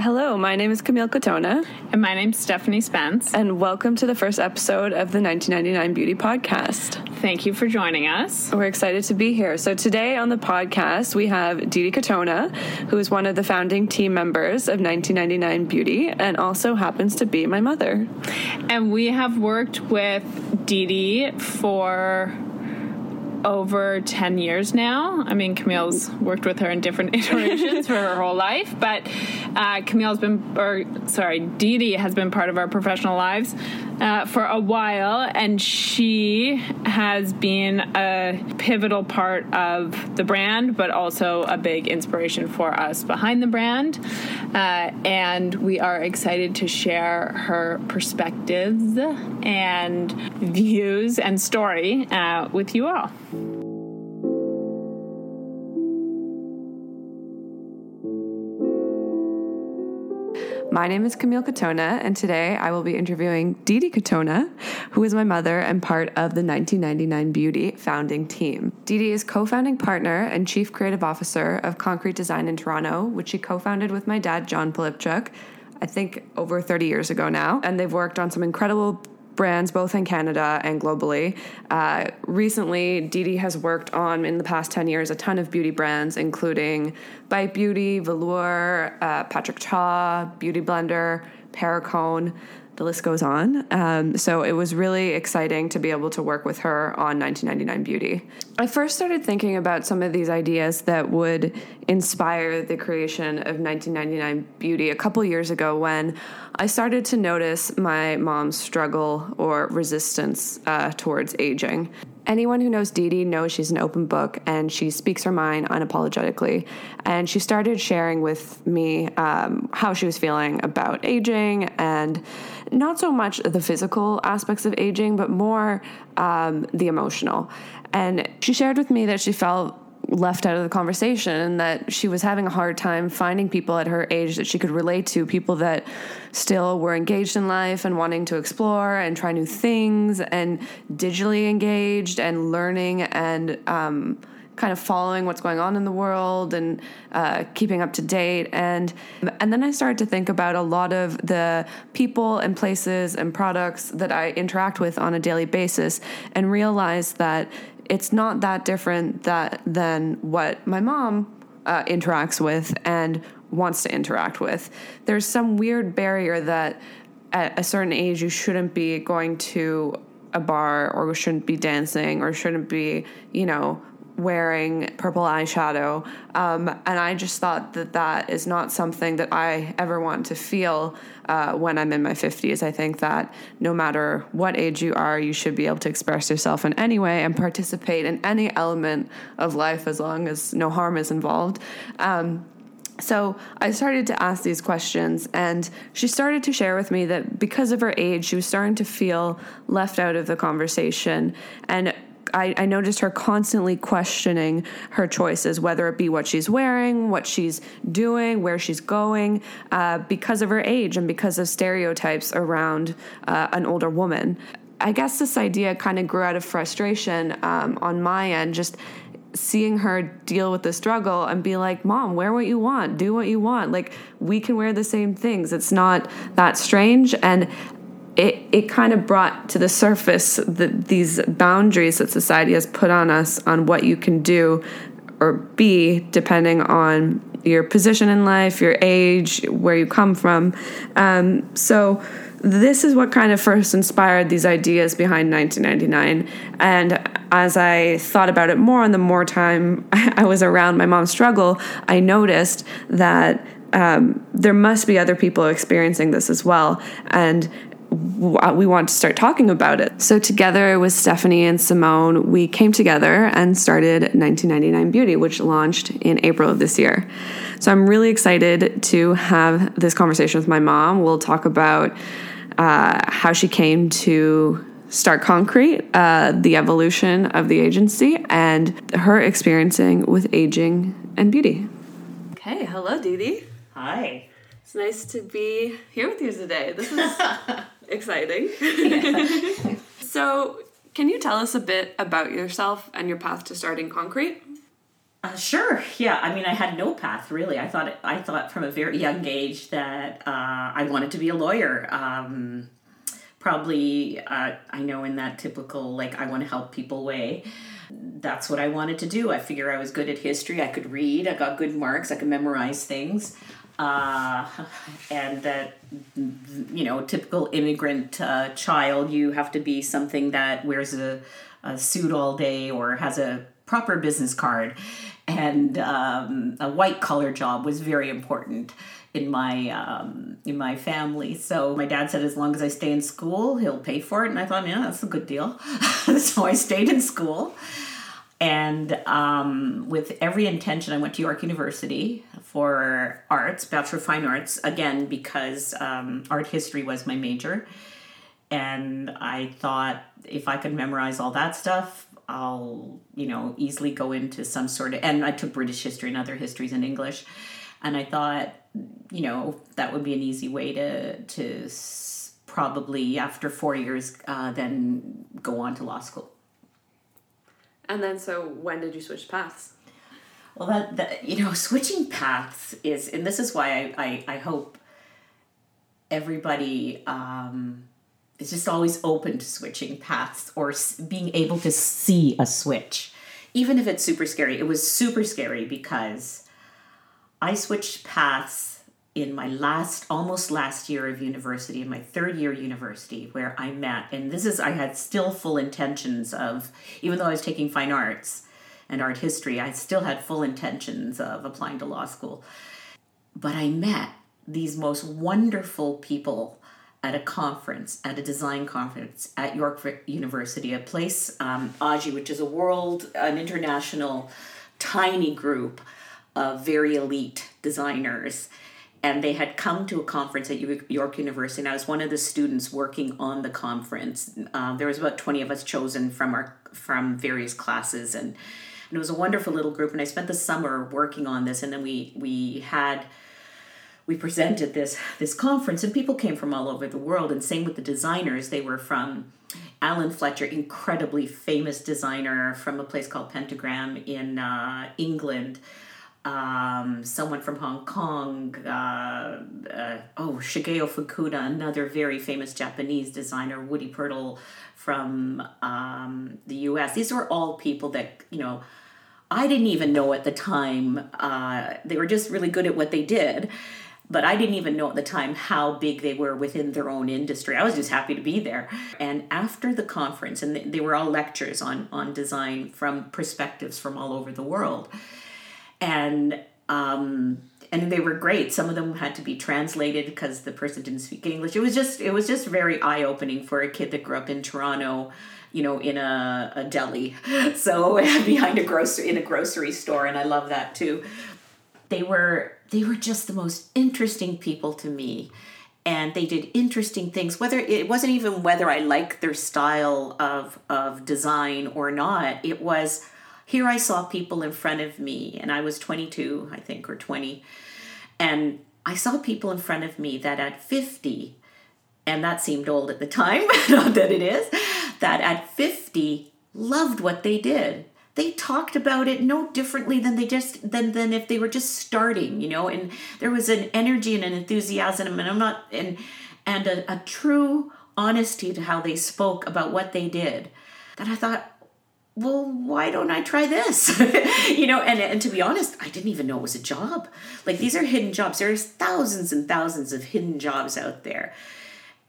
Hello, my name is Camille Katona. And my name's Stephanie Spence. And welcome to the first episode of the 1999 Beauty Podcast. Thank you for joining us. We're excited to be here. So, today on the podcast, we have Didi Katona, who is one of the founding team members of 1999 Beauty and also happens to be my mother. And we have worked with Didi for over 10 years now. I mean, Camille's worked with her in different iterations for her whole life, but uh, Camille's been, or sorry, Didi has been part of our professional lives uh, for a while, and she has been a pivotal part of the brand, but also a big inspiration for us behind the brand. Uh, and we are excited to share her perspectives and views and story uh, with you all. My name is Camille Katona, and today I will be interviewing Didi Katona, who is my mother and part of the 1999 Beauty founding team. Didi is co founding partner and chief creative officer of Concrete Design in Toronto, which she co founded with my dad, John Polipchuk. I think over 30 years ago now. And they've worked on some incredible brands both in Canada and globally. Uh, recently, Didi has worked on, in the past 10 years, a ton of beauty brands, including Bite Beauty, Velour, uh, Patrick Ta, Beauty Blender, Perricone the list goes on. Um, so it was really exciting to be able to work with her on 1999 Beauty. I first started thinking about some of these ideas that would inspire the creation of 1999 Beauty a couple years ago when I started to notice my mom's struggle or resistance uh, towards aging. Anyone who knows Didi knows she's an open book and she speaks her mind unapologetically. And she started sharing with me um, how she was feeling about aging and not so much the physical aspects of aging, but more um, the emotional. And she shared with me that she felt left out of the conversation and that she was having a hard time finding people at her age that she could relate to, people that still were engaged in life and wanting to explore and try new things and digitally engaged and learning and um, kind of following what's going on in the world and uh, keeping up to date. And and then I started to think about a lot of the people and places and products that I interact with on a daily basis and realized that it's not that different that than what my mom uh, interacts with and wants to interact with. There's some weird barrier that at a certain age you shouldn't be going to a bar or shouldn't be dancing or shouldn't be, you know, wearing purple eyeshadow. Um, and I just thought that that is not something that I ever want to feel uh, when I'm in my 50s. I think that no matter what age you are, you should be able to express yourself in any way and participate in any element of life as long as no harm is involved. Um, so I started to ask these questions, and she started to share with me that because of her age, she was starting to feel left out of the conversation. And I, I, noticed her constantly questioning her choices, whether it be what she's wearing, what she's doing, where she's going, uh, because of her age and because of stereotypes around uh, an older woman. I guess this idea kind of grew out of frustration um, on my end, just seeing her deal with the struggle and be like, Mom, wear what you want, do what you want. Like, we can wear the same things. It's not that strange. And it, it kind of brought to the surface the, these boundaries that society has put on us on what you can do or be depending on your position in life, your age, where you come from. Um, so, this is what kind of first inspired these ideas behind 1999. And as I thought about it more, and the more time I was around my mom's struggle, I noticed that um, there must be other people experiencing this as well. And we want to start talking about it. So, together with Stephanie and Simone, we came together and started 1999 Beauty, which launched in April of this year. So, I'm really excited to have this conversation with my mom. We'll talk about uh, how she came to start Concrete, uh, the evolution of the agency, and her experiencing with aging and beauty. Okay, hello, Didi. Hi. It's nice to be here with you today. This is exciting. so, can you tell us a bit about yourself and your path to starting concrete? Uh, sure. Yeah. I mean, I had no path really. I thought I thought from a very young age that uh, I wanted to be a lawyer. Um, probably, uh, I know in that typical like I want to help people way. That's what I wanted to do. I figure I was good at history. I could read. I got good marks. I could memorize things. Uh, and that you know, typical immigrant uh, child, you have to be something that wears a, a suit all day or has a proper business card and um, a white collar job was very important in my um, in my family. So my dad said, as long as I stay in school, he'll pay for it. And I thought, yeah, that's a good deal. so I stayed in school, and um, with every intention, I went to York University for arts, Bachelor of Fine Arts, again because um, art history was my major. And I thought if I could memorize all that stuff, I'll, you know, easily go into some sort of, and I took British history and other histories in English. And I thought, you know, that would be an easy way to, to probably after four years, uh, then go on to law school. And then, so when did you switch paths? Well, that, that you know, switching paths is, and this is why I, I, I hope everybody um, is just always open to switching paths or being able to see a switch, even if it's super scary. It was super scary because I switched paths in my last, almost last year of university, in my third year university, where I met, and this is, I had still full intentions of, even though I was taking fine arts and art history, I still had full intentions of applying to law school. But I met these most wonderful people at a conference, at a design conference at York University, a place, um, AGI, which is a world, an international, tiny group of very elite designers. And they had come to a conference at York University, and I was one of the students working on the conference. Uh, there was about twenty of us chosen from our from various classes, and, and it was a wonderful little group. And I spent the summer working on this, and then we we had we presented this this conference and people came from all over the world and same with the designers they were from alan fletcher incredibly famous designer from a place called pentagram in uh, england um, someone from hong kong uh, uh, oh shigeo fukuda another very famous japanese designer woody pirtle from um, the us these were all people that you know I didn't even know at the time. Uh, they were just really good at what they did but I didn't even know at the time how big they were within their own industry. I was just happy to be there. And after the conference, and they were all lectures on, on design from perspectives from all over the world. And um, and they were great. Some of them had to be translated because the person didn't speak English. It was just it was just very eye opening for a kid that grew up in Toronto, you know, in a, a deli, so behind a grocery in a grocery store, and I love that too. They were they were just the most interesting people to me and they did interesting things whether it wasn't even whether i liked their style of of design or not it was here i saw people in front of me and i was 22 i think or 20 and i saw people in front of me that at 50 and that seemed old at the time not that it is that at 50 loved what they did. They talked about it no differently than they just than than if they were just starting you know? And there was an energy and an enthusiasm and i'm not and and a, a true honesty to how they spoke about what they did that i thought well why don't i try this you know and, and to be honest i didn't even know it was a job like these are hidden jobs there's thousands and thousands of hidden jobs out there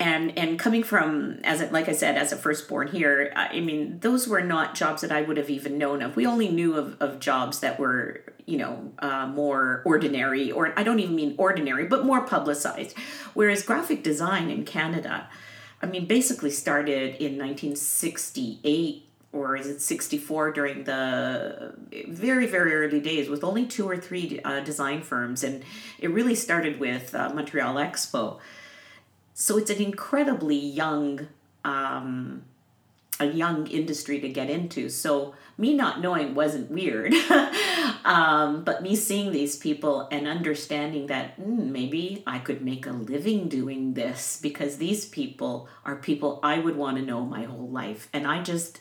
and and coming from as a, like I said as a firstborn here, I mean those were not jobs that I would have even known of. We only knew of, of jobs that were you know uh, more ordinary, or I don't even mean ordinary, but more publicized. Whereas graphic design in Canada, I mean basically started in 1968 or is it 64 during the very very early days with only two or three uh, design firms and it really started with uh, montreal expo so it's an incredibly young um, a young industry to get into. So me not knowing wasn't weird, um, but me seeing these people and understanding that mm, maybe I could make a living doing this because these people are people I would want to know my whole life, and I just.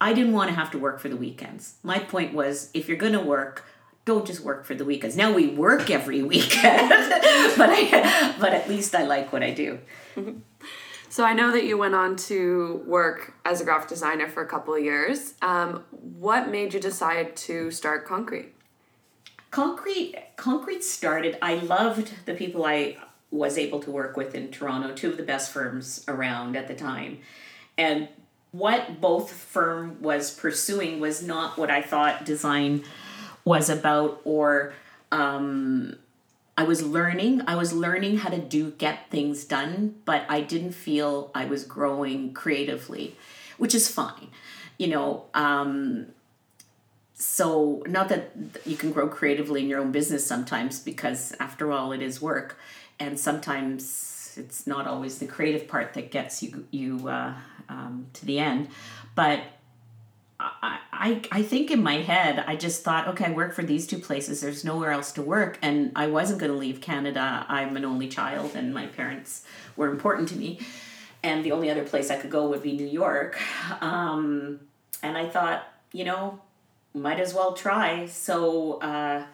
I didn't want to have to work for the weekends. My point was if you're going to work, don't just work for the weekends. Now we work every weekend, but I, but at least I like what I do. So I know that you went on to work as a graphic designer for a couple of years. Um, what made you decide to start Concrete? Concrete Concrete started. I loved the people I was able to work with in Toronto, two of the best firms around at the time. And what both firm was pursuing was not what I thought design was about or um, I was learning. I was learning how to do get things done, but I didn't feel I was growing creatively, which is fine. You know, um, so not that you can grow creatively in your own business sometimes because after all it is work and sometimes it's not always the creative part that gets you you uh, um, to the end. But I, I I think in my head I just thought okay I work for these two places. There's nowhere else to work. And I wasn't going to leave Canada. I'm an only child and my parents were important to me. And the only other place I could go would be New York. Um, and I thought you know might as well try. So uh,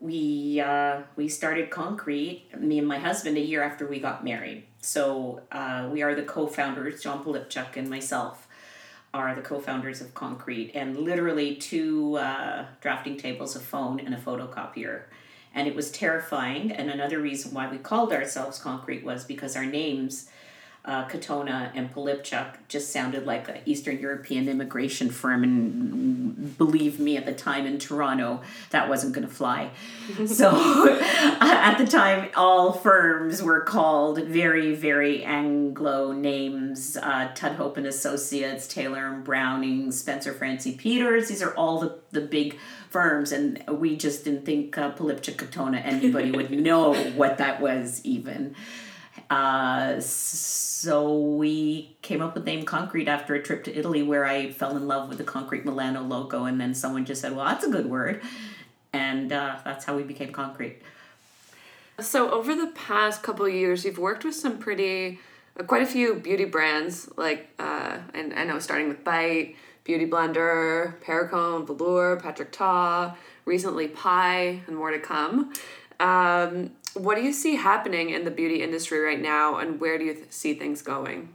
we uh, we started Concrete, me and my husband, a year after we got married. So uh, we are the co-founders, John Polipchuk and myself are the co-founders of Concrete, and literally two uh, drafting tables, a phone, and a photocopier. And it was terrifying. And another reason why we called ourselves Concrete was because our names uh, Katona and Polipchuk just sounded like an Eastern European immigration firm. And believe me, at the time in Toronto, that wasn't going to fly. so at the time, all firms were called very, very Anglo names uh, Tudhope and Associates, Taylor and Browning, Spencer Francey Peters. These are all the, the big firms. And we just didn't think uh, Polipchuk Katona anybody would know what that was even. Uh, so we came up with name Concrete after a trip to Italy where I fell in love with the Concrete Milano logo, and then someone just said, "Well, that's a good word," and uh, that's how we became Concrete. So over the past couple years, you've worked with some pretty, uh, quite a few beauty brands, like uh, and I know starting with Bite, Beauty Blender, Perricone, Velour, Patrick Ta, recently Pie, and more to come. Um, what do you see happening in the beauty industry right now, and where do you th- see things going?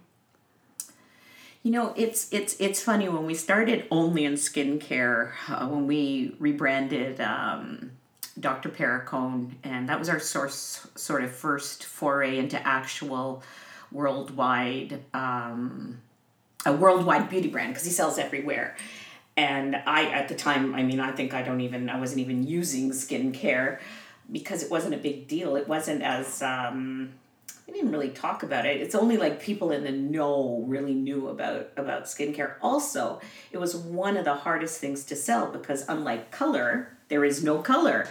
You know, it's it's it's funny when we started only in skincare uh, when we rebranded um, Dr. Perricone, and that was our source sort of first foray into actual worldwide um, a worldwide beauty brand because he sells everywhere. And I at the time, I mean, I think I don't even I wasn't even using skincare because it wasn't a big deal. It wasn't as um, I didn't really talk about it. It's only like people in the know really knew about about skincare. Also, it was one of the hardest things to sell because unlike color, there is no color,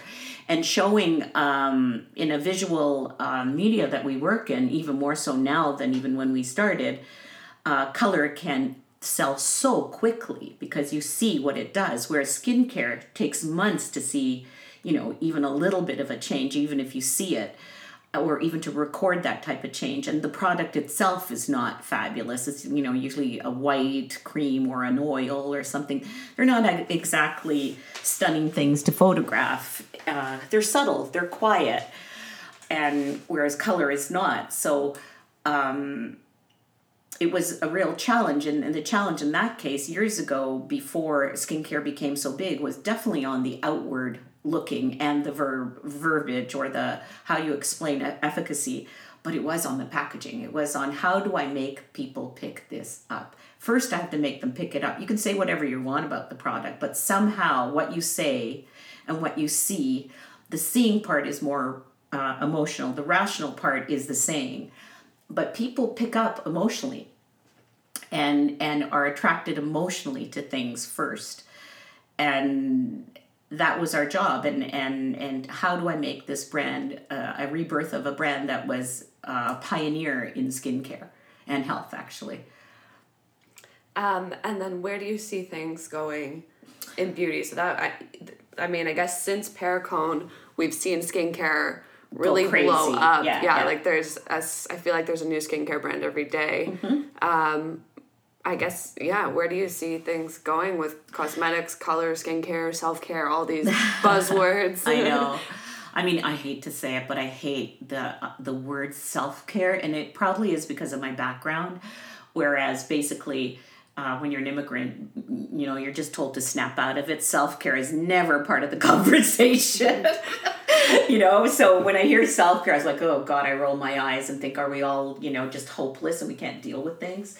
and showing um, in a visual uh, media that we work in, even more so now than even when we started, uh, color can sell so quickly because you see what it does. Whereas skincare takes months to see you know, even a little bit of a change, even if you see it, or even to record that type of change. And the product itself is not fabulous. It's, you know, usually a white cream or an oil or something. They're not exactly stunning things to photograph. Uh, they're subtle, they're quiet, and whereas color is not. So, um, it was a real challenge and, and, the challenge in that case years ago before skincare became so big was definitely on the outward looking and the verb verbiage or the how you explain efficacy but it was on the packaging. It was on how do i make people pick this up? First i have to make them pick it up. You can say whatever you want about the product but somehow what you say and what you see the seeing part is more uh, emotional. The rational part is the saying. But people pick up emotionally and and are attracted emotionally to things first. And that was our job. And and and how do i make this brand uh, a rebirth of a brand that was a pioneer in skincare and health actually? Um, and then where do you see things going in beauty? So that i i mean i guess since Perricone we've seen skincare really blow up. Yeah, yeah, yeah, like there's a, i feel like there's a new skincare brand every day. Mm-hmm. Um, I guess yeah. Where do you see things going with cosmetics, color, skincare, self care, all these buzzwords? I know. I mean, I hate to say it, but I hate the uh, the word self care, and it probably is because of my background. Whereas basically, uh, when you're an immigrant, you know, you're just told to snap out of it. Self care is never part of the conversation. you know, so when I hear self care, I was like, oh God, I roll my eyes and think, are we all, you know, just hopeless and we can't deal with things?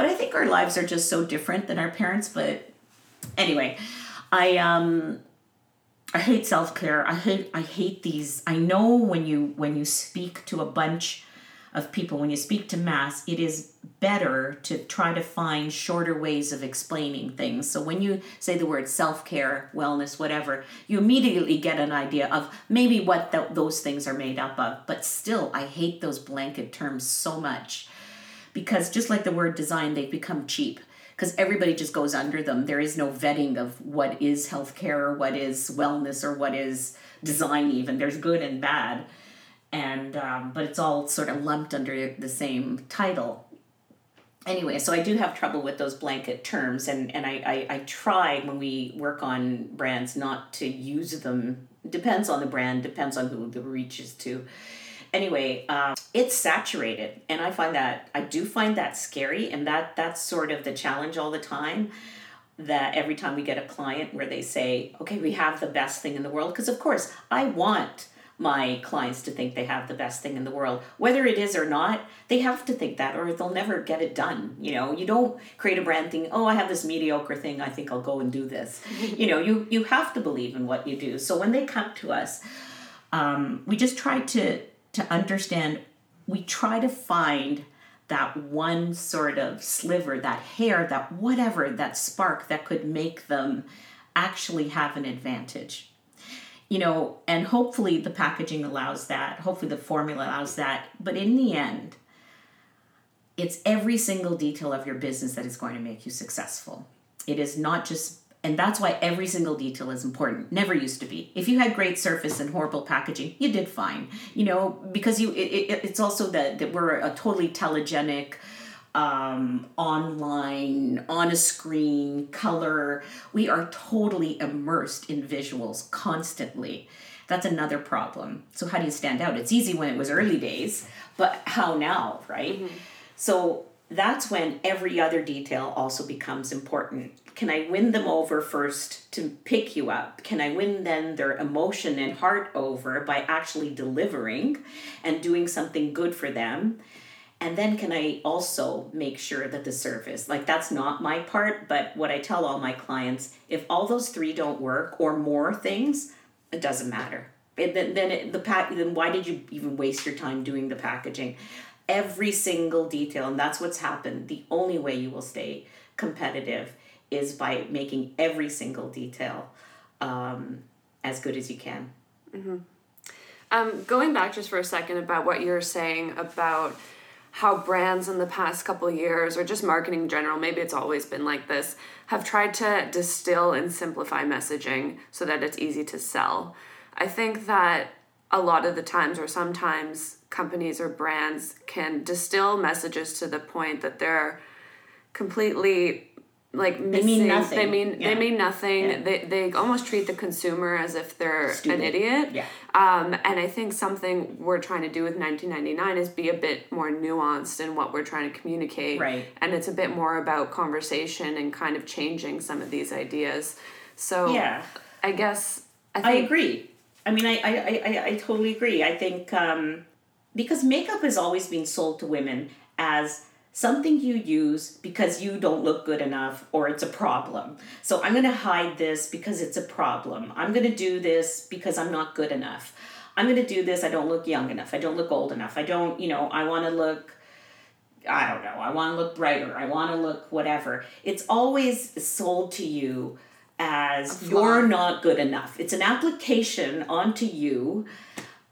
But I think our lives are just so different than our parents. But anyway, I um I hate self care. I hate I hate these. I know when you when you speak to a bunch of people, when you speak to mass, it is better to try to find shorter ways of explaining things. So when you say the word self care, wellness, whatever, you immediately get an idea of maybe what th- those things are made up of. But still, I hate those blanket terms so much because just like the word design, they've become cheap because everybody just goes under them. There is no vetting of what is healthcare or what is wellness or what is design. Even there's good and bad, and um, but it's all sort of lumped under the same title. Anyway, so I do have trouble with those blanket terms, and and I I, I try when we work on brands not to use them. Depends on the brand, depends on who the reach is to anyway um, it's saturated and i find that i do find that scary and that that's sort of the challenge all the time that every time we get a client where they say okay we have the best thing in the world because of course i want my clients to think they have the best thing in the world. Whether it is or not they have to think that or they'll never get it done you know? You don't create a brand thing oh i have this mediocre thing i think i'll go and do this. You know you you have to believe in what you do. So when they come to us um, we just try to to understand, we try to find that one sort of sliver, that hair, that whatever, that spark that could make them actually have an advantage. You know, and hopefully the packaging allows that, hopefully the formula allows that, but in the end, it's every single detail of your business that is going to make you successful. It is not just and that's why every single detail is important. Never used to be. If you had great surface and horrible packaging, you did fine. You know, because you it, it, it's also that that we're a totally telegenic um, online, on a screen, color. We are totally immersed in visuals constantly. That's another problem. So, how do you stand out? It's easy when it was early days, but how now, right? Mm-hmm. So, that's when every other detail also becomes important. Can I win them over first to pick you up? Can I win then their emotion and heart over by actually delivering and doing something good for them? And then can I also make sure that the service, like that's not my part, but what I tell all my clients, if all those three don't work or more things, it doesn't matter. It, then then it, the pack then why did you even waste your time doing the packaging? Every single detail and that's what's happened. The only way you will stay competitive is by making every single detail um, as good as you can. Mm-hmm. um, going back just for a second about what you're saying about how brands in the past couple years or just marketing in general maybe it's always been like this have tried to distill and simplify messaging so that it's easy to sell. I think that a lot of the times or sometimes companies or brands can distill messages to the point that they're completely like missing. They mean nothing. They mean, yeah. they mean nothing. Yeah. They, they almost treat the consumer as if they're Stupid. an idiot. Yeah. Um, and I think something we're trying to do with 1999 is be a bit more nuanced in what we're trying to communicate. Right. And it's a bit more about conversation and kind of changing some of these ideas. So yeah, I guess I, think, I agree. I mean, I, I, I, I totally agree. I think um, because makeup is always being sold to women as something you use because you don't look good enough or it's a problem. So I'm going to hide this because it's a problem. I'm going to do this because I'm not good enough. I'm going to do this. I don't look young enough. I don't look old enough. I don't, you know, I want to look I don't know. I want to look brighter. I want to look whatever. It's always sold to you as you're not good enough. It's an application onto you.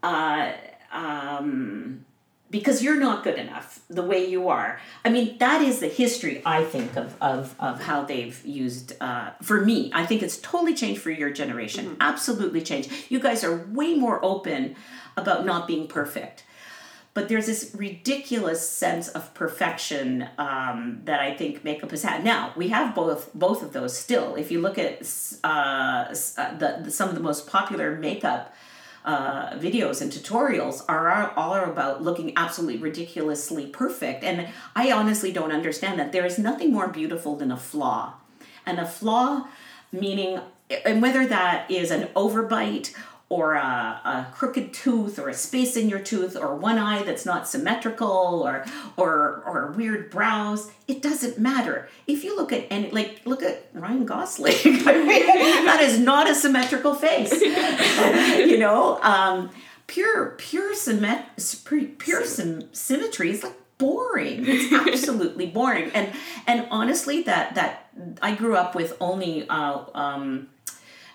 Uh, um, because you're not good enough the way you are. I mean, that is the history, I think, of, of, of how they've used, uh, for me, I think it's totally changed for your generation. Mm-hmm. Absolutely changed. You guys are way more open about not being perfect. but there's this ridiculous sense of perfection um, that I think makeup has had. Now we have both both of those still. If you look at uh, the, the some of the most popular makeup uh, videos and tutorials are all about looking absolutely ridiculously perfect, and I honestly don't understand that. There is nothing more beautiful than a flaw, and a flaw meaning and whether that is an overbite or a, a, crooked tooth or a space in your tooth or one eye that's not symmetrical or or or weird brows it doesn't matter. If you look at any like look at ryan gosling. That is not a symmetrical face. You know um, pure pure symmet- pure sim- symmetry is like boring. It's absolutely boring. And and honestly that that i grew up with only uh, um,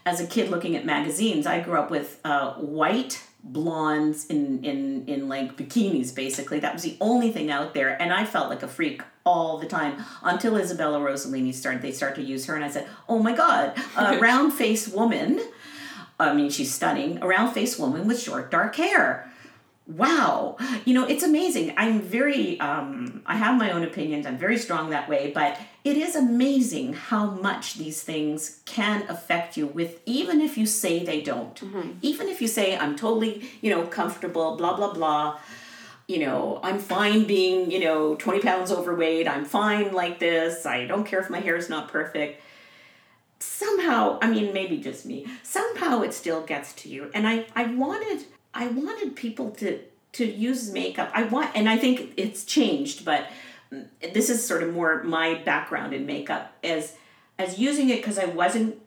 as a kid looking at magazines, I grew up with uh, white blondes in, in, in like bikinis, basically. That was the only thing out there. And I felt like a freak all the time until Isabella Rossellini started, they started to use her. And I said, oh my God, a round faced woman. I mean, she's stunning. A round faced woman with short, dark hair wow you know it's amazing i'm very um, i have my own opinions i'm very strong that way but it is amazing how much these things can affect you with even if you say they don't. Mm-hmm. even if you say i'm totally you know comfortable blah blah blah. You know i'm fine being you know 20 pounds overweight. I'm fine like this. I don't care if my hair is not perfect. Somehow i mean maybe just me somehow it still gets to you. And i i wanted I wanted people to to use makeup. I want, and I think it's changed, but this is sort of more my background in makeup as as using it because I wasn't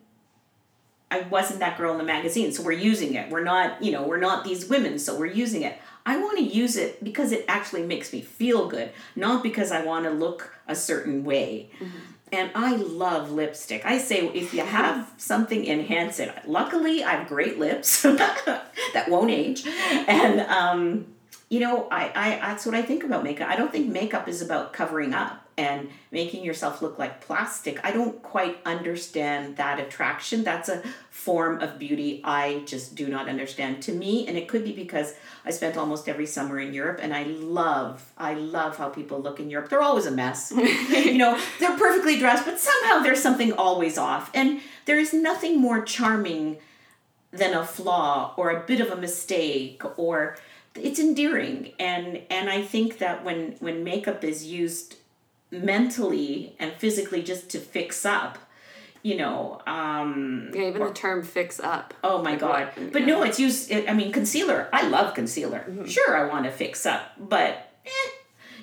I wasn't that girl in the magazine. So we're using it. We're not, you know, we're not these women, so we're using it. I want to use it because it actually makes me feel good, not because I want to look a certain way. Mm-hmm and I love lipstick. I say if you have something, enhance it. Luckily, I have great lips that won't age, and um, you know, I, I that's what I think about makeup. I don't think makeup is about covering up and making yourself look like plastic. I don't quite understand that attraction. That's a form of beauty I just do not understand. To me, and it could be because I spent almost every summer in Europe and I love I love how people look in Europe. They're always a mess. you know, they're perfectly dressed, but somehow there's something always off. And there is nothing more charming than a flaw or a bit of a mistake or it's endearing. And and I think that when when makeup is used mentally and physically just to fix up you know um yeah even or, the term fix up. Oh my like god. what, but no it's used i mean concealer. I love concealer. Mm-hmm. sure i want to fix up but eh,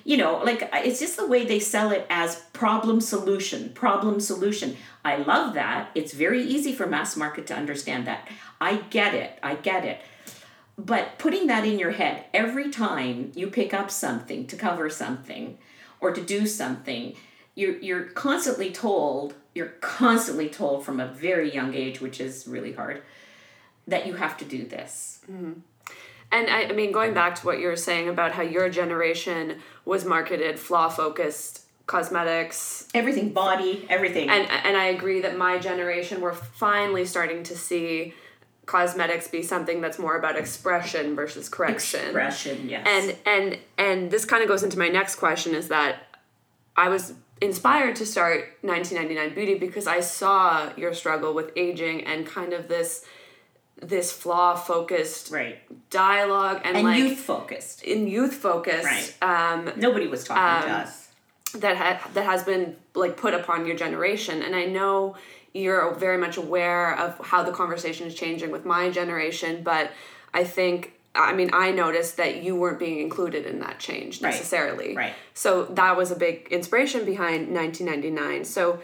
you know like it's just the way they sell it as problem solution problem solution. I love that. It's very easy for mass market to understand that. I get it. I get it but putting that in your head every time you pick up something to cover something or to do something, you're, you're constantly told, you're constantly told from a very young age, which is really hard, that you have to do this. Mm-hmm. And I, I mean, going back to what you were saying about how your generation was marketed flaw focused cosmetics everything body everything and and i agree that my generation we're finally starting to see cosmetics be something that's more about expression versus correction. Expression, yes. And and and this kind of goes into my next question is that I was inspired to start 1999 beauty because I saw your struggle with aging and kind of this this flaw focused right. dialogue and, and like youth focused in youth focused right. um nobody was talking um, to us. that ha- that has been like put upon your generation. And i know you're very much aware of how the conversation is changing with my generation, but I think I mean, I noticed that you weren't being included in that change necessarily. Right. right. So that was a big inspiration behind 1999. So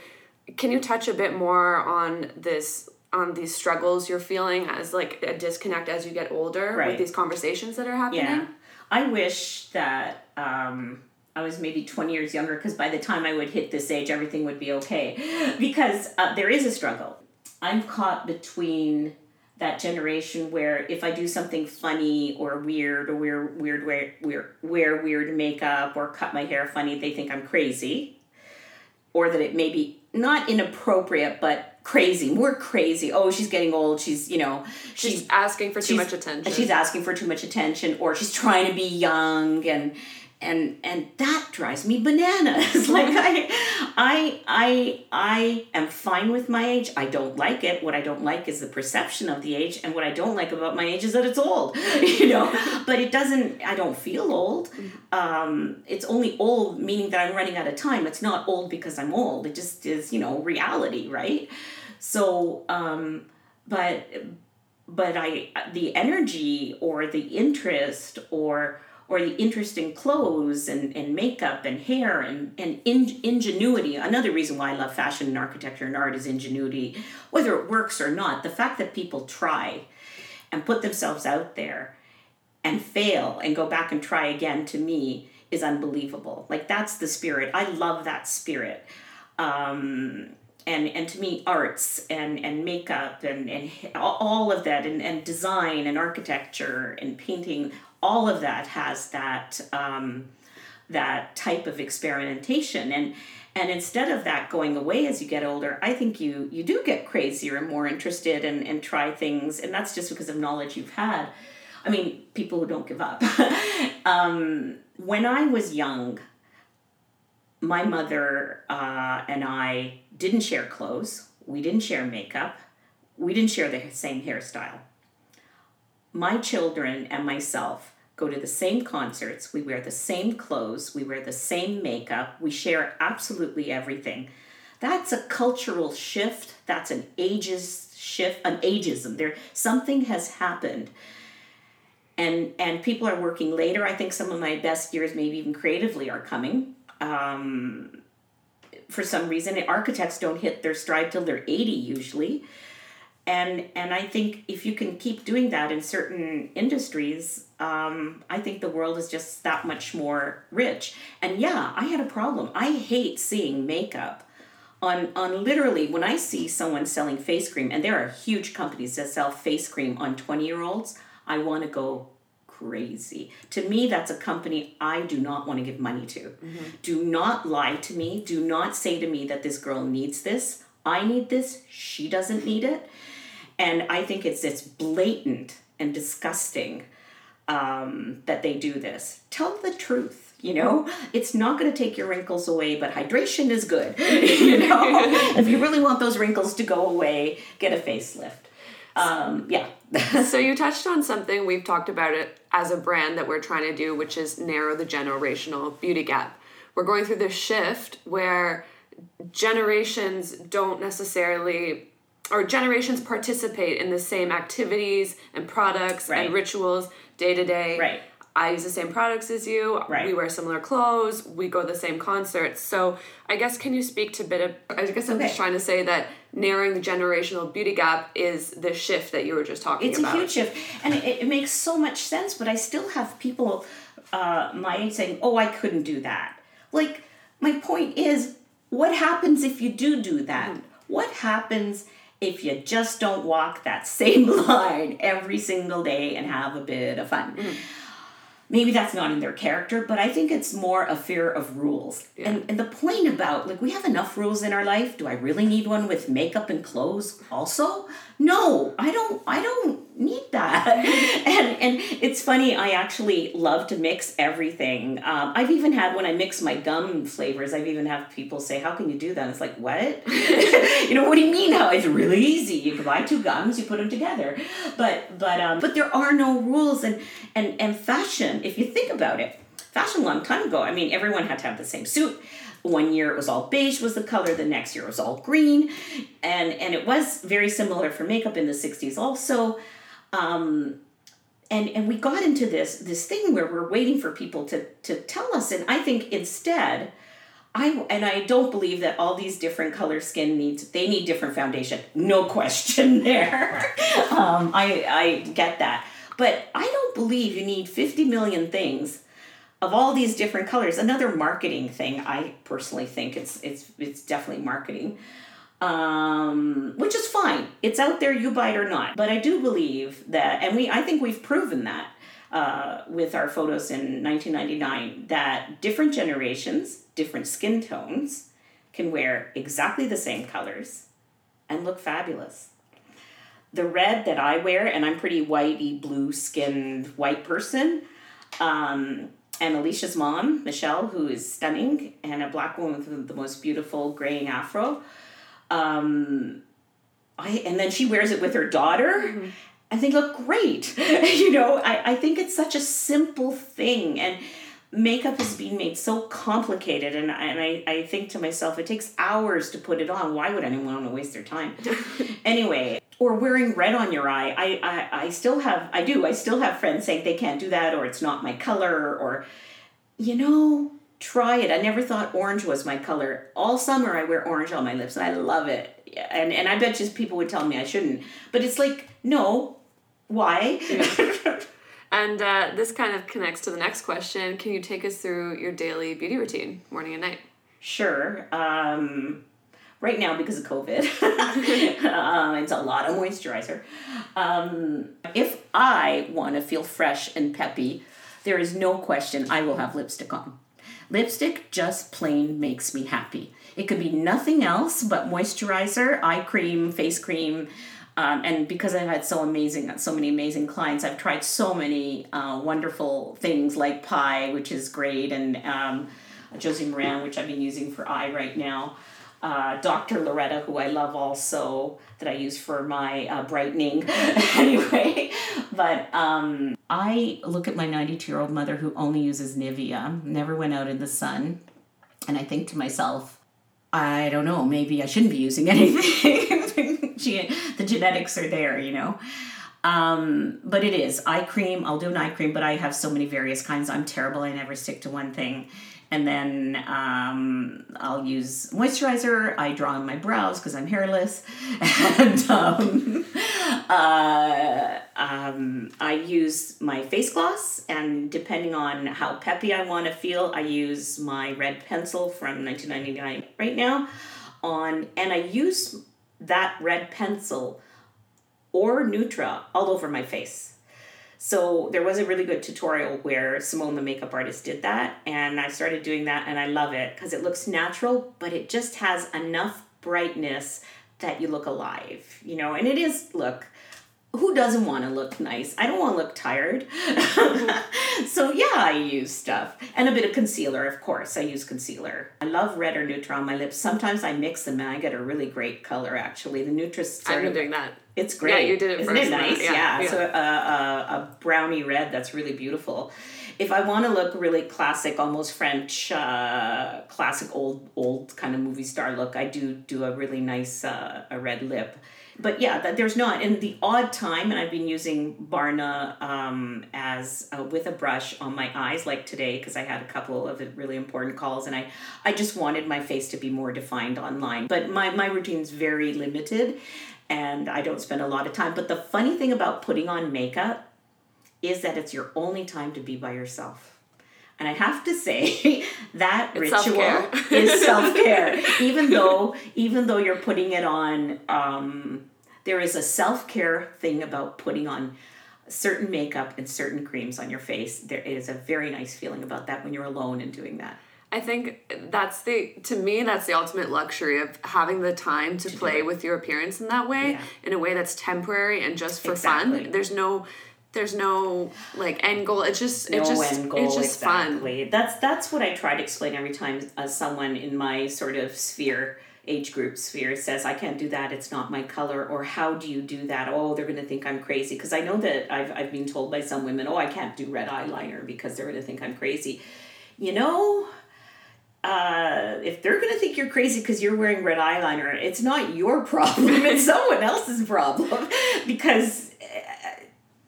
can you touch a bit more on this on these struggles you're feeling as like a disconnect as you get older right. with these conversations that are happening? Yeah. I wish that um I was maybe 20 years younger because by the time I would hit this age, everything would be okay. Because uh, there is a struggle. I'm caught between that generation where if I do something funny or weird or wear weird wear, wear, wear weird makeup or cut my hair funny, they think I'm crazy. Or that it maybe not inappropriate, but crazy, more crazy. Oh, she's getting old. She's you know She's she's asking for too much attention. She's asking for too much attention, or she's trying to be young, and and and that drives me bananas. like I, I, I, I am fine with my age. I don't like it. What I don't like is the perception of the age, and what I don't like about my age is that it's old. You know, but it doesn't. I don't feel old. Um, it's only old meaning that I'm running out of time. It's not old because I'm old. It just is, you know, reality, right? So, um, but but I the energy or the interest or or the interest in clothes and, and makeup and hair and, and in, ingenuity. Another reason why I love fashion and architecture and art is ingenuity. Whether it works or not, the fact that people try and put themselves out there and fail and go back and try again to me is unbelievable. Like that's the spirit. I love that spirit. Um, and and to me arts and and makeup and and all of that and, and design and architecture and painting all of that has that um, that type of experimentation. And and instead of that going away as you get older i think you you do get crazier and more interested and, and try things. And that's just because of knowledge you've had. I mean people who don't give up. Um, when i was young my mother uh, and i didn't share clothes we didn't share makeup we didn't share the same hairstyle my children and myself go to the same concerts, we wear the same clothes, we wear the same makeup, we share absolutely everything. That's a cultural shift, that's an ages shift, an ageism. There something has happened. And and people are working later. I think some of my best years, maybe even creatively, are coming. Um, for some reason, architects don't hit their stride till they're 80 usually and and I think if you can keep doing that in certain industries, um, I think the world is just that much more rich. And yeah, I had a problem. I hate seeing makeup on on literally when I see someone selling face cream, and there are huge companies that sell face cream on twenty year olds. I want to go crazy. To me, that's a company I do not want to give money to. Do not lie to me. Do not say to me that this girl needs this. I need this. She doesn't need it and I think it's it's blatant and disgusting um, that they do this. Tell the truth. You know, it's not going to take your wrinkles away, but hydration is good. you know, if you really want those wrinkles to go away, get a facelift. Um, yeah. so you touched on something we've talked about it as a brand that we're trying to do, which is narrow the generational beauty gap. We're going through this shift where generations don't necessarily or generations participate in the same activities and products Right. and rituals day to day. Right. I use the same products as you. Right. We wear similar clothes. We go to the same concerts. So I guess can you speak to a bit of? I guess I'm just trying to say that narrowing the generational beauty gap is the shift that you were just talking it's about. It's a huge shift and it, it makes so much sense but i still have people uh, my age saying oh i couldn't do that like my point is what happens if you do do that what happens if you just don't walk that same line every single day and have a bit of fun maybe that's not in their character, but I think it's more a fear of rules. And and the point about like we have enough rules in our life. Do I really need one with makeup and clothes also? No, I don't I don't need that. and and it's funny, I actually love to mix everything. Um, I've even had when I mix my gum flavors, I've even had people say, How can you do that? And it's like, what? you know, what do you mean how? It's really easy. You can buy two gums, you put them together. But but um but there are no rules and and and fashion if you think about it, fashion a long time ago, I mean, everyone had to have the same suit. One year it was all beige was the color, the next year it was all green, and and it was very similar for makeup in the '60s also. Um, and and we got into this this thing where we're waiting for people to to tell us, and I think instead. I and I don't believe that all these different color skin needs they need different foundation. No question there. um, I I get that, but I don't believe you need fifty million things of all these different colors. Another marketing thing. I personally think it's it's it's definitely marketing, um, which is fine. It's out there. You buy it or not. But I do believe that, and we I think we've proven that uh, with our photos in 1999 that different generations, different skin tones, can wear exactly the same colors and look fabulous. The red that I wear, and I'm pretty whitey blue skinned white person, um, and Alicia's mom, Michelle, who is stunning, and a black woman with the most beautiful graying afro. Um, I and then she wears it with her daughter. Mm-hmm. And they look great. you know, I, I think it's such a simple thing. And makeup is being made so complicated and, and I, I think to myself it takes hours to put it on. Why would anyone want to waste their time? Anyway or wearing red on your eye. I, I i still have i do i still have friends saying they can't do that or it's not my color or you know try it. I never thought orange was my color. All summer i wear orange on my lips and i love it. Yeah, and and i bet just people would tell me i shouldn't. But it's like no. Why And uh, this kind of connects to the next question. Can you take us through your daily beauty routine, morning and night? Sure. Um, right now, because of COVID, uh, it's a lot of moisturizer. Um, if I want to feel fresh and peppy, there is no question I will have lipstick on. Lipstick just plain makes me happy. It could be nothing else but moisturizer, eye cream, face cream. Um, and because I've had so amazing, so many amazing clients, I've tried so many uh, wonderful things like Pai, which is great, and um, Josie Maran, which I've been using for eye right now. Uh, Dr. Loretta, who I love also, that I use for my uh, brightening. anyway, but um, I look at my 92 year old mother who only uses Nivea, never went out in the sun, and I think to myself, I don't know, maybe I shouldn't be using anything. The genetics are there, you know. Um, but it is eye cream. I'll do an eye cream, but I have so many various kinds. I'm terrible. I never stick to one thing. And then um, I'll use moisturizer. I draw on my brows because I'm hairless, and um, uh, um, I use my face gloss. And depending on how peppy I want to feel, I use my red pencil from 1999 right now. On and I use that red pencil or Nutra all over my face. So there was a really good tutorial where Simone, the makeup artist, did that, and I started doing that, and I love it because it looks natural, but it just has enough brightness that you look alive, you know. And it is look. Who doesn't want to look nice? I don't want to look tired. so yeah, I use stuff and a bit of concealer, of course. I use concealer. I love red or neutral on my lips. Sometimes I mix them and I get a really great color. Actually, the Nutra's I've been doing that. it's great. Yeah, you did it Isn't first, it and nice? Yeah, Yeah. yeah. So a, a, a brownie red that's really beautiful. If I want to look really classic, almost French, uh, classic old old kind of movie star look, I do do a really nice uh, a red lip. But yeah, that there's not in the odd time, and I've been using Barna um, as uh, with a brush on my eyes, like today, because I had a couple of really important calls, and I I just wanted my face to be more defined online. But my my routine's very limited, and I don't spend a lot of time. But the funny thing about putting on makeup is that it's your only time to be by yourself. And I have to say that It's ritual self-care. is self care. even though even though you're putting it on, um, there is a self care thing about putting on certain makeup and certain creams on your face. There is a very nice feeling about that when you're alone and doing that. I think that's the to me that's the ultimate luxury of having the time to, play with your appearance in that way Yeah. in a way that's temporary and just for Exactly. fun. There's no there's no like end goal. It's just it's no just end goal. it's just fun. exactly. That's that's what I try to explain every time as someone in my sort of sphere, age group sphere, says I can't do that. It's not my color. Or how do you do that? Oh, they're gonna think I'm crazy because I know that I've I've been told by some women, oh, I can't do red eyeliner because they're gonna think I'm crazy. You know. Uh, if they're gonna think you're crazy because you're wearing red eyeliner, it's not your problem. It's someone else's problem because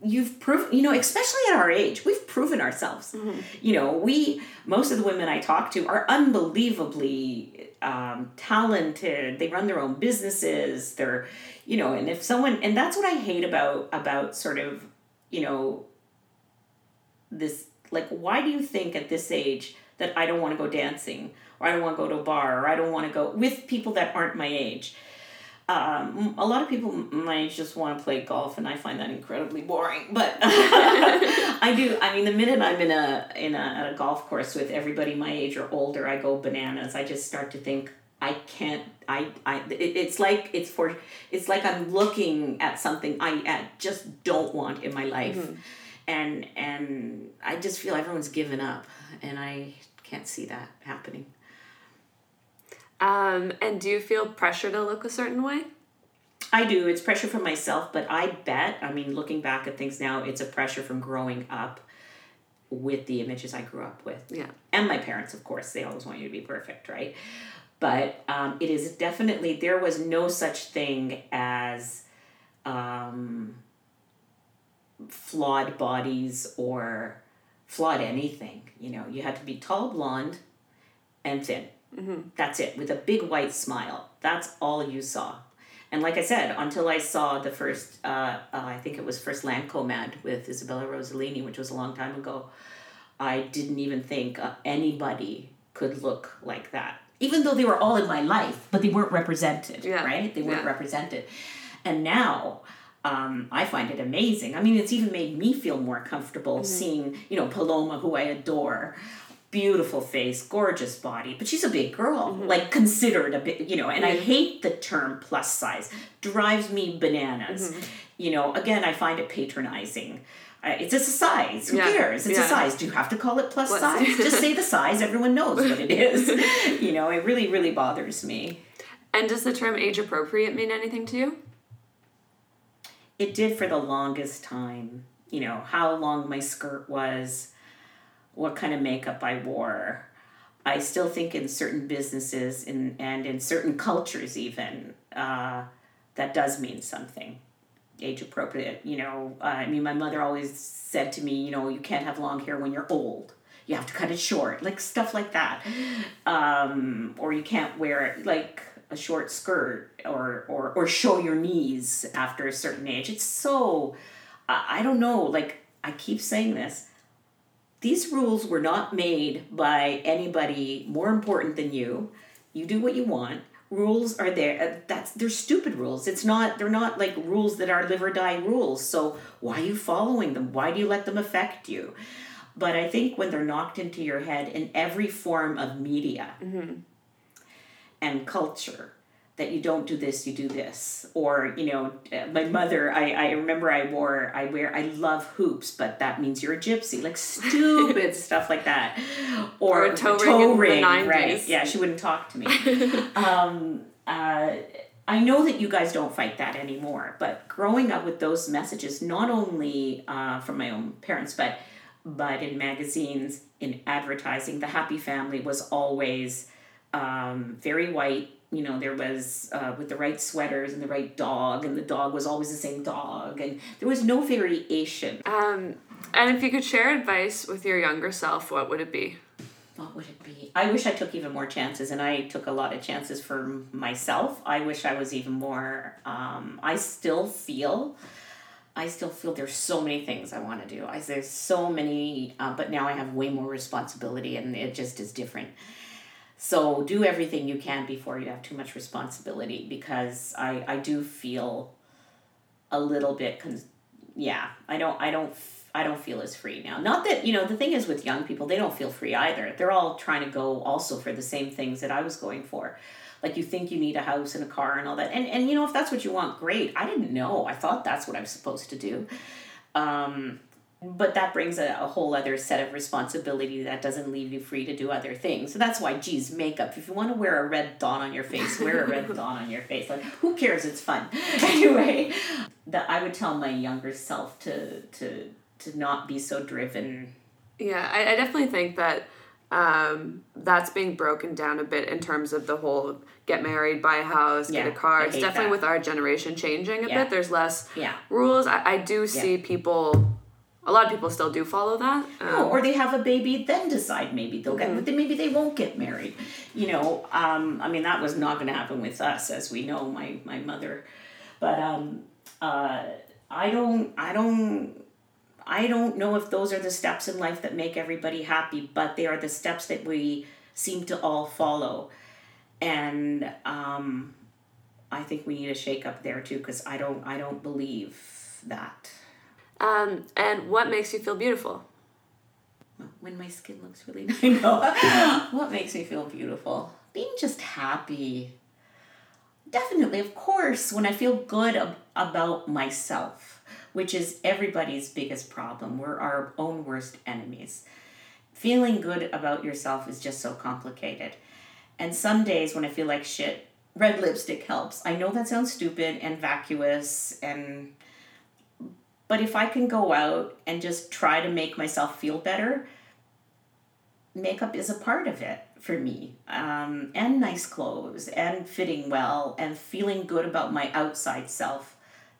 you've proven you know especially at our age we've proven ourselves you know we most of the women i talk to are unbelievably um, talented. They run their own businesses. They're you know and if someone and that's what i hate about about sort of you know this like why do you think at this age that i don't want to go dancing or i don't want to go to a bar or i don't want to go with people that aren't my age um, a lot of people my age just want to play golf, and I find that incredibly boring. But I do. I mean, the minute I'm in a in a at a golf course with everybody my age or older, I go bananas. I just start to think I can't. I. I. It, it's like it's for. It's like I'm looking at something I, I just don't want in my life, Mm-hmm. and and I just feel everyone's given up, and I can't see that happening. Um, and do you feel pressure to look a certain way? I do. It's pressure from myself, but I bet. I mean, looking back at things now, it's a pressure from growing up with the images I grew up with. Yeah. and my parents of course they always want you to be perfect right but um, it is definitely there was no such thing as um, flawed bodies or flawed anything you know you had to be tall blonde and thin that's it with a big white smile that's all you saw and like i said until i saw the first uh, uh, i think it was first Lancome ad with isabella rossellini which was a long time ago I didn't even think uh, anybody could look like that. Even though they were all in my life, but they weren't represented, Yeah. right? They weren't Yeah. represented. And now um, I find it amazing. I mean, it's even made me feel more comfortable seeing, you know, Paloma, who I adore. Beautiful face, gorgeous body, but she's a big girl, mm-hmm. like considered a bit, you know, and I mm-hmm. hate the term plus size. Drives me bananas. Mm-hmm. You know, again, I find it patronizing. Uh, it's just a size. Who Yeah. cares? It's Yeah. a size. Do you have to call it plus Plus- size? Just say the size. Everyone knows what it is. you know, it really, really bothers me. And does the term age appropriate mean anything to you? It did for the longest time. You know, how long my skirt was, what kind of makeup I wore. I still think in certain businesses in, and in certain cultures, even, uh, that does mean something. Age appropriate, you know. Uh, I mean, my mother always said to me, you know, you can't have long hair when you're old. You have to cut it short, like stuff like that. Um, or you can't wear it like a short skirt or, or, or show your knees after a certain age. It's so, I, I don't know, like, I keep saying this these rules were not made by anybody more important than you. You do what you want. Rules are there. uh, That's they're stupid rules. It's not. They're not like rules that are live or die rules. So why are you following them? Why do you let them affect you? But I think when they're knocked into your head in every form of media and culture, that you don't do this, you do this, or you know, uh, my mother. I I remember I wore I wear I love hoops, but that means you're a gypsy, like stupid stuff like that, or, Or a toe ring in the ring, 90s. right? Yeah, she wouldn't talk to me. um, uh, I know that you guys don't fight that anymore, but growing up with those messages, not only uh, from my own parents, but but in magazines, in advertising, the happy family was always um, very white. You know, there was uh, with the right sweaters and the right dog, and the dog was always the same dog, and there was no variation. Um, and if you could share advice with your younger self, what would it be? What would it be? I wish I took even more chances, and I took a lot of chances for myself. I wish I was even more. Um, I still feel, I still feel there's so many things I want to do. I there's so many, uh, but now I have way more responsibility, and it just is different. So do everything you can before you have too much responsibility, because I I do feel a little bit. Con- yeah, I don't I don't I don't feel as free now. Not that, you know, the thing is with young people, they don't feel free either. They're all trying to go also for the same things that I was going for. Like you think you need a house and a car and all that. And and you know, if that's what you want, great. I didn't know. I thought that's what I was supposed to do. Um but that brings a, a whole other set of responsibility that doesn't leave you free to do other things. So that's why, geez, makeup. If you want to wear a red dot on your face, wear a red dot on your face. Like, who cares? It's fun. anyway, that I would tell my younger self to to to not be so driven. Yeah, I, I definitely think that um, that's being broken down a bit in terms of the whole get married, buy a house, Yeah, get a car. It's definitely that. with our generation changing a Yeah. bit. There's less Yeah. rules. I, I do see people, a lot of people still do follow that. Um, Oh, or they have a baby, then decide maybe they'll get, maybe they won't get married. You know, um, I mean that was not going to happen with us, as we know, my my mother. But um, uh, I don't, I don't, I don't know if those are the steps in life that make everybody happy, but they are the steps that we seem to all follow, and um, I think we need a shake up there too, because I don't, I don't believe that. Um, and what makes you feel beautiful? when my skin looks really nice. What makes me feel beautiful? being just happy. Definitely, of course, when I feel good ab- about myself, which is everybody's biggest problem. We're our own worst enemies. Feeling good about yourself is just so complicated. And some days when I feel like shit, red lipstick helps. I know that sounds stupid and vacuous and but if I can go out and just try to make myself feel better, makeup is a part of it for me. Um, and nice clothes and fitting well and feeling good about my outside self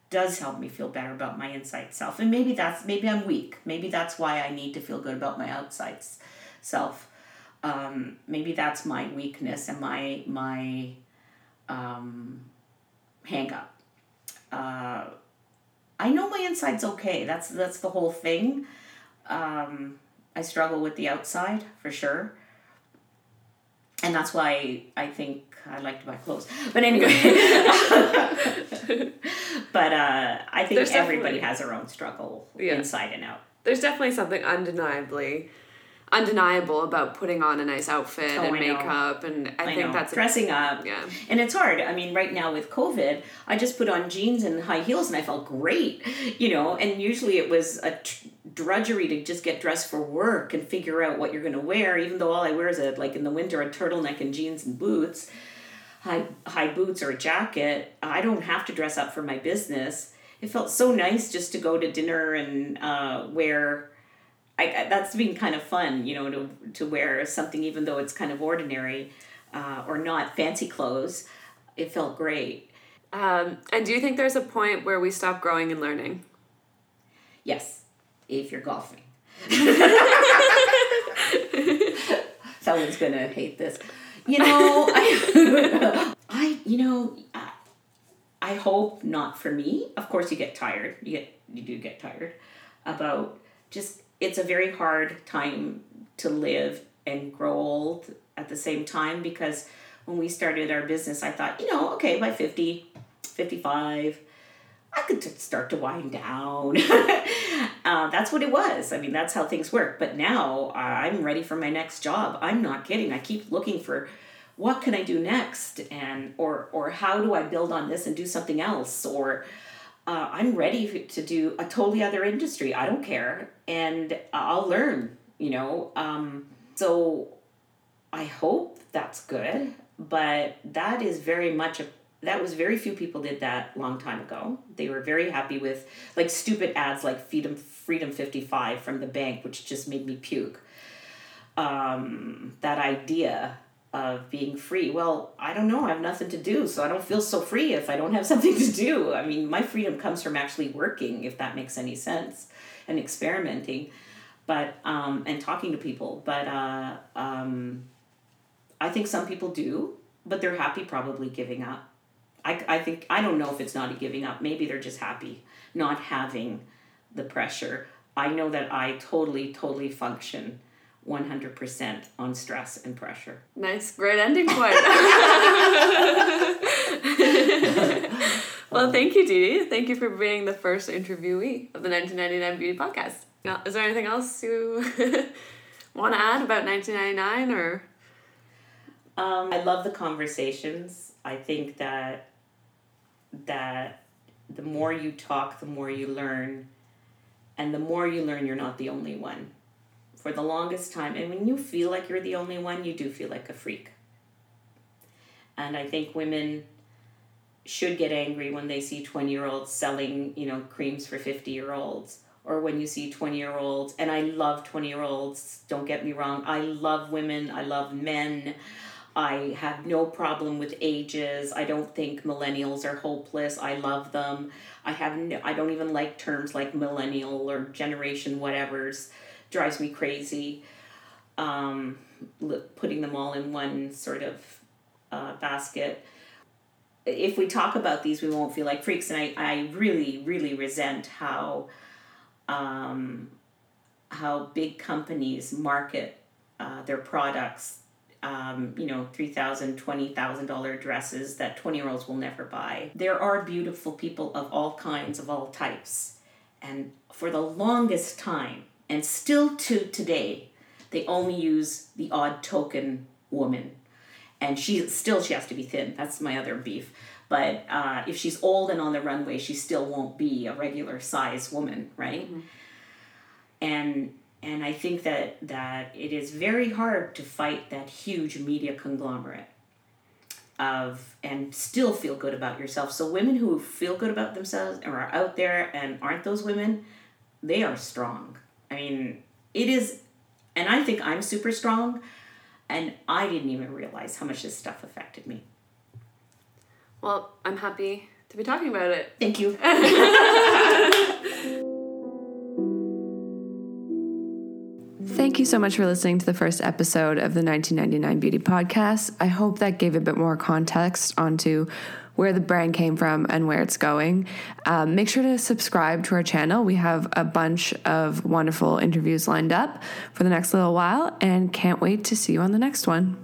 does help me feel better about my inside self. And maybe that's maybe I'm weak. Maybe that's why I need to feel good about my outside self. Um, maybe that's my weakness and my my um, hang up. Uh, I know my inside's okay. That's that's the whole thing. Um, I struggle with the outside for sure, and that's why I think I like to buy clothes. But anyway, but uh, I think There's everybody has their own struggle Yeah. inside and out. There's definitely something undeniably undeniable about putting on a nice outfit Oh, and I know. makeup and I, I think know. that's a, dressing up. yeah. And it's hard. I mean, right now with COVID, I just put on jeans and high heels and I felt great, you know. And usually it was a drudgery to just get dressed for work and figure out what you're going to wear, even though all I wear is a, like in the winter, a turtleneck and jeans and boots, high, high boots or a jacket. I don't have to dress up for my business. It felt so nice just to go to dinner and uh, wear. I, I- that's been kind of fun, you know, to to wear something even though it's kind of ordinary uh, or not fancy clothes. It felt great. Um, and do you think there's a point where we stop growing and learning? Yes, if you're golfing. Someone's gonna hate this. You know, I, I, you know, I, I hope not for me. Of course, you get tired. You get, you do get tired about just. It's a very hard time to live and grow old at the same time because when we started our business, I thought, you know, okay, by 50, 55, I could start to wind down. uh, that's what it was. I mean, that's how things work. But now uh, I'm ready for my next job. I'm not kidding. I keep looking for what can I do next, and or or how do I build on this and do something else, or uh, I'm ready to do a totally other industry. I don't care, and I'll learn. You know, um, so I hope that's good, but that is very much a that was very few people did that long time ago. They were very happy with like stupid ads like Freedom Freedom 55 from the bank which just made me puke. Um, that idea of being free. Well, I don't know, I have nothing to do, so I don't feel so free if I don't have something to do. I mean, my freedom comes from actually working if that makes any sense and experimenting but um, and talking to people. But uh, um, I think some people do, but they're happy probably giving up. I, I think I don't know if it's not a giving up. Maybe they're just happy not having the pressure. I know that I totally totally function 100% on stress and pressure. Nice, great ending point. well, thank you, Dee Dee. Thank you for being the first interviewee of the 1999 Beauty Podcast. Now, is there anything else you want to add about 1999 or? Um, I love the conversations. I think that that the more you talk, the more you learn, and the more you learn, you're not the only one. For the longest time, and when you feel like you're the only one, you do feel like a freak. And I think women should get angry when they see 20 year olds selling, you know, creams for 50 year olds or when you see 20 year olds and i love 20 year olds don't get me wrong. I love women. I love men. I have no problem with ages. I don't think millennials are hopeless. I love them. I have no, i don't even like terms like millennial or generation whatever's drives me crazy um, putting them all in one sort of uh, basket if we talk about these we won't feel like freaks and i, I really really resent how um, how big companies market uh, their products. Um, you know, $3,000, $20,000 dresses that 20 year olds will never buy. There are beautiful people of all kinds, of all types. And for the longest time, and still to today, they only use the odd token woman. and she still she has to be thin. That's my other beef. But uh, if she's old and on the runway, she still won't be a regular size woman, right? Mm-hmm. And and I think that that it is very hard to fight that huge media conglomerate of and still feel good about yourself. So women who feel good about themselves and are out there and aren't those women, they are strong. I mean, it is and I think I'm super strong and I didn't even realize how much this stuff affected me. Well, I'm happy to be talking about it. Thank you. Thank you so much for listening to the first episode of the 1999 Beauty Podcast. I hope that gave a bit more context onto where the brand came from and where it's going. Um, make sure to subscribe to our channel. We have a bunch of wonderful interviews lined up for the next little while and can't wait to see you on the next one.